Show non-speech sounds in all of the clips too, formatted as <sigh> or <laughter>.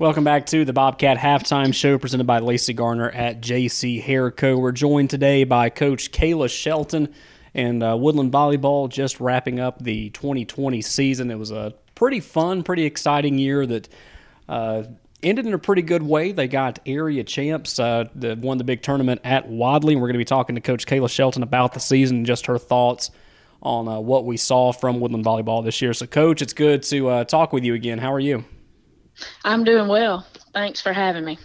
Welcome back to the Bobcat Halftime Show presented by Lacey Garner at JC Hair Co. We're joined today by Coach Kayla Shelton and uh, Woodland Volleyball just wrapping up the 2020 season. It was a pretty fun, pretty exciting year that uh, ended in a pretty good way. They got area champs, uh, that won the big tournament at Wadley. We're going to be talking to Coach Kayla Shelton about the season and just her thoughts on uh, what we saw from Woodland Volleyball this year. So, Coach, it's good to uh, talk with you again. How are you? I'm doing well. Thanks for having me.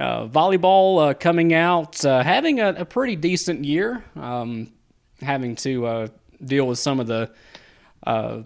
Uh, volleyball uh, coming out, uh, having a, a, pretty decent year, um, having to uh, deal with some of the uh,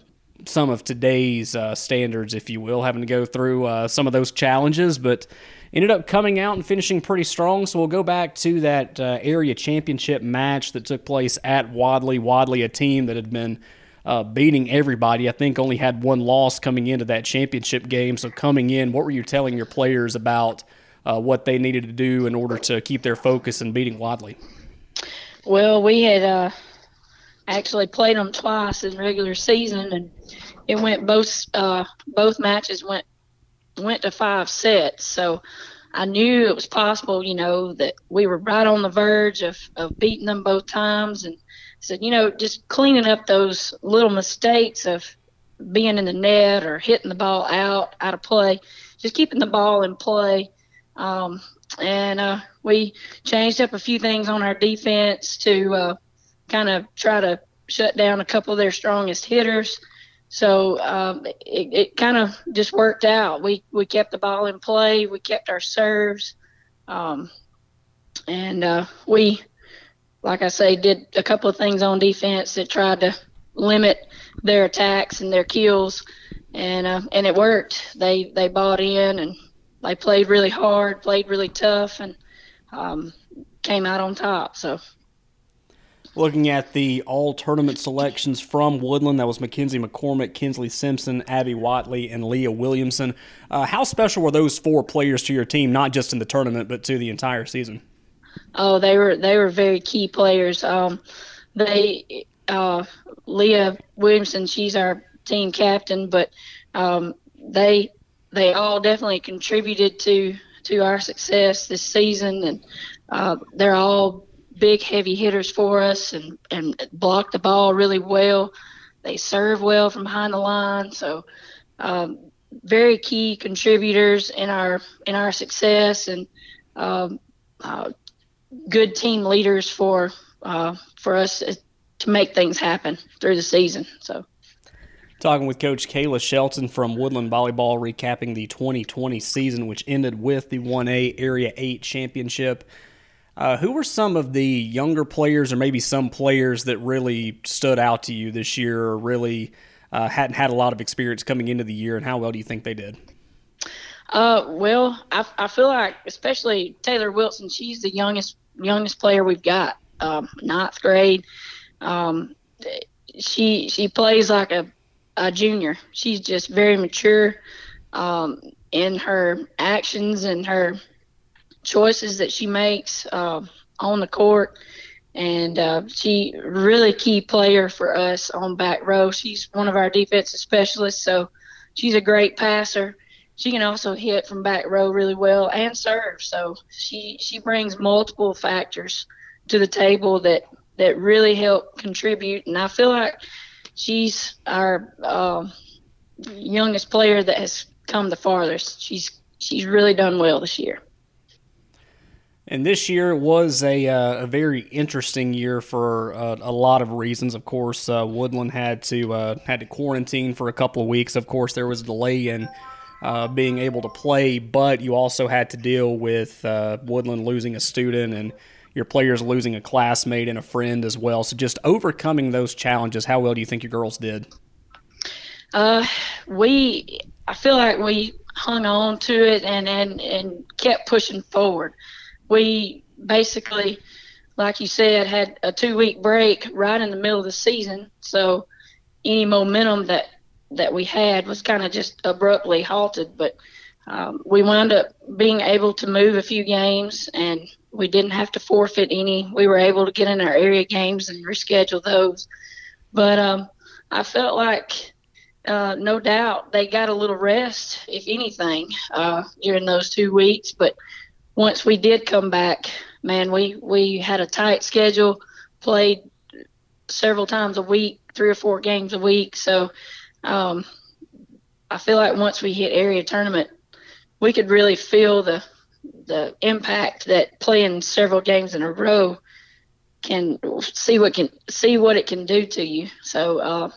some of today's uh, standards, if you will, having to go through some of those challenges, but ended up coming out and finishing pretty strong. So we'll go back to that area championship match that took place at Wadley. Wadley, a team that had been uh, beating everybody. I think only had one loss coming into that championship game. So coming in, what were you telling your players about uh, what they needed to do in order to keep their focus and beating Wadley? Well, we had uh, actually played them twice in regular season, and it went both uh, both matches went went to five sets. So I knew it was possible, you know, that we were right on the verge of, of beating them both times, and said, you know, just cleaning up those little mistakes of being in the net or hitting the ball out out of play, just keeping the ball in play. Um, and uh, we changed up a few things on our defense to uh, kind of try to shut down a couple of their strongest hitters. So um, it, it kind of just worked out. We we kept the ball in play. We kept our serves, um, and uh, we like I say, did a couple of things on defense that tried to limit their attacks and their kills, and uh, and it worked. They they bought in and they played really hard, played really tough, and um, came out on top. So. Looking at the all tournament selections from Woodland, that was Mackenzie McCormick, Kinsley Simpson, Abby Watley, and Leah Williamson. Uh, how special were those four players to your team, not just in the tournament, but to the entire season? Oh, they were they were very key players. Um, they uh, Leah Williamson, she's our team captain, but um, they they all definitely contributed to to our success this season, and uh, they're all big heavy hitters for us, and and block the ball really well. They serve well from behind the line, so um, very key contributors in our in our success, and um, uh, good team leaders for uh, for us to make things happen through the season. So. Talking with Coach Kayla Shelton from Woodland Volleyball, recapping the 2020 season, which ended with the 1A Area 8 Championship. Uh, who were some of the younger players, or maybe some players that really stood out to you this year, or really uh, hadn't had a lot of experience coming into the year, and how well do you think they did? Uh, well, I, I feel like, especially Taylor Wilson, she's the youngest youngest player we've got, um, ninth grade. Um, she she plays like a, a junior. She's just very mature um, in her actions and her choices that she makes uh, on the court. And uh, she really key player for us on back row. She's one of our defensive specialists, so she's a great passer she can also hit from back row really well and serve. So she she brings multiple factors to the table that that really help contribute. And I feel like she's our uh, youngest player that has come the farthest. She's she's really done well this year. And this year was a, uh, a very interesting year for uh, a lot of reasons. Of course, uh, Woodland had to uh, had to quarantine for a couple of weeks. Of course, there was a delay in uh, being able to play, but you also had to deal with uh, Woodland losing a student and your players losing a classmate and a friend as well. So just overcoming those challenges, how well do you think your girls did? Uh, we, I feel like we hung on to it and, and, and kept pushing forward. We basically, like you said, had a two week break right in the middle of the season. So any momentum that that we had was kind of just abruptly halted. But um, we wound up being able to move a few games, and we didn't have to forfeit any. We were able to get in our area games and reschedule those. But um, I felt like uh, no doubt they got a little rest, if anything, uh, during those two weeks. But once we did come back, man, we we had a tight schedule, played several times a week, three or four games a week. So um, I feel like once we hit area tournament, we could really feel the the impact that playing several games in a row can see what can see what it can do to you. So, uh,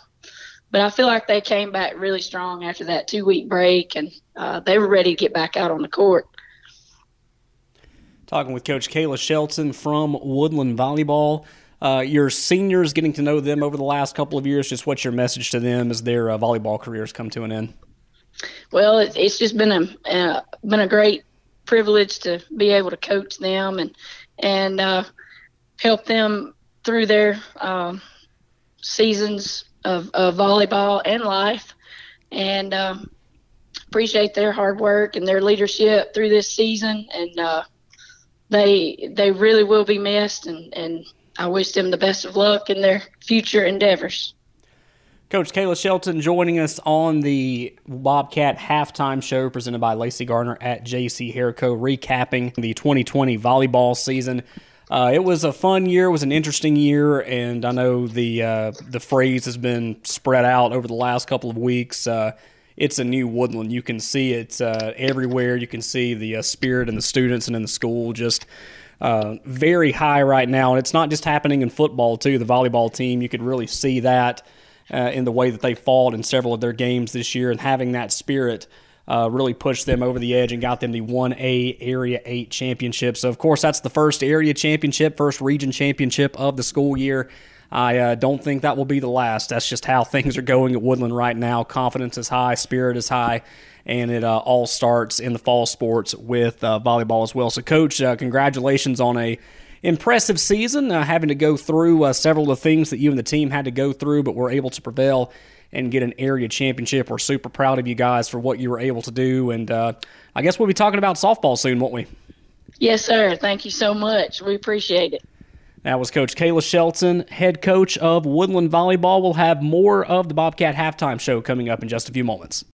but I feel like they came back really strong after that two week break, and uh, they were ready to get back out on the court. Talking with Coach Kayla Shelton from Woodland Volleyball. Uh, your seniors, getting to know them over the last couple of years, just what's your message to them as their uh, volleyball careers come to an end? Well, it, it's just been a uh, been a great privilege to be able to coach them and and uh, help them through their um, seasons of, of, volleyball and life, and um, appreciate their hard work and their leadership through this season. And uh, they they really will be missed, and, and I wish them the best of luck in their future endeavors. Coach Kayla Shelton joining us on the Bobcat halftime show presented by Lacey Garner at JC Hairco, recapping the 2020 volleyball season. Uh, it was a fun year. It was an interesting year, and I know the uh, the phrase has been spread out over the last couple of weeks. Uh, it's a new Woodland. You can see it uh, everywhere. You can see the uh, spirit in the students and in the school just uh, very high right now. And it's not just happening in football too. The volleyball team, you could really see that in the way that they fought in several of their games this year, and having that spirit uh, really pushed them over the edge and got them the 1A Area 8 championship. So, of course, that's the first area championship, first region championship of the school year. I uh, don't think that will be the last. That's just how <laughs> things are going at Woodland right now. Confidence is high, spirit is high, and it uh, all starts in the fall sports with uh, volleyball as well. So, Coach, uh, congratulations on a impressive season, uh, having to go through uh, several of the things that you and the team had to go through, but were able to prevail and get an area championship. We're super proud of you guys for what you were able to do. And I guess we'll be talking about softball soon, won't we? Yes, sir. Thank you so much. We appreciate it. That was Coach Kayla Shelton, head coach of Woodland Volleyball. We'll have more of the Bobcat halftime show coming up in just a few moments.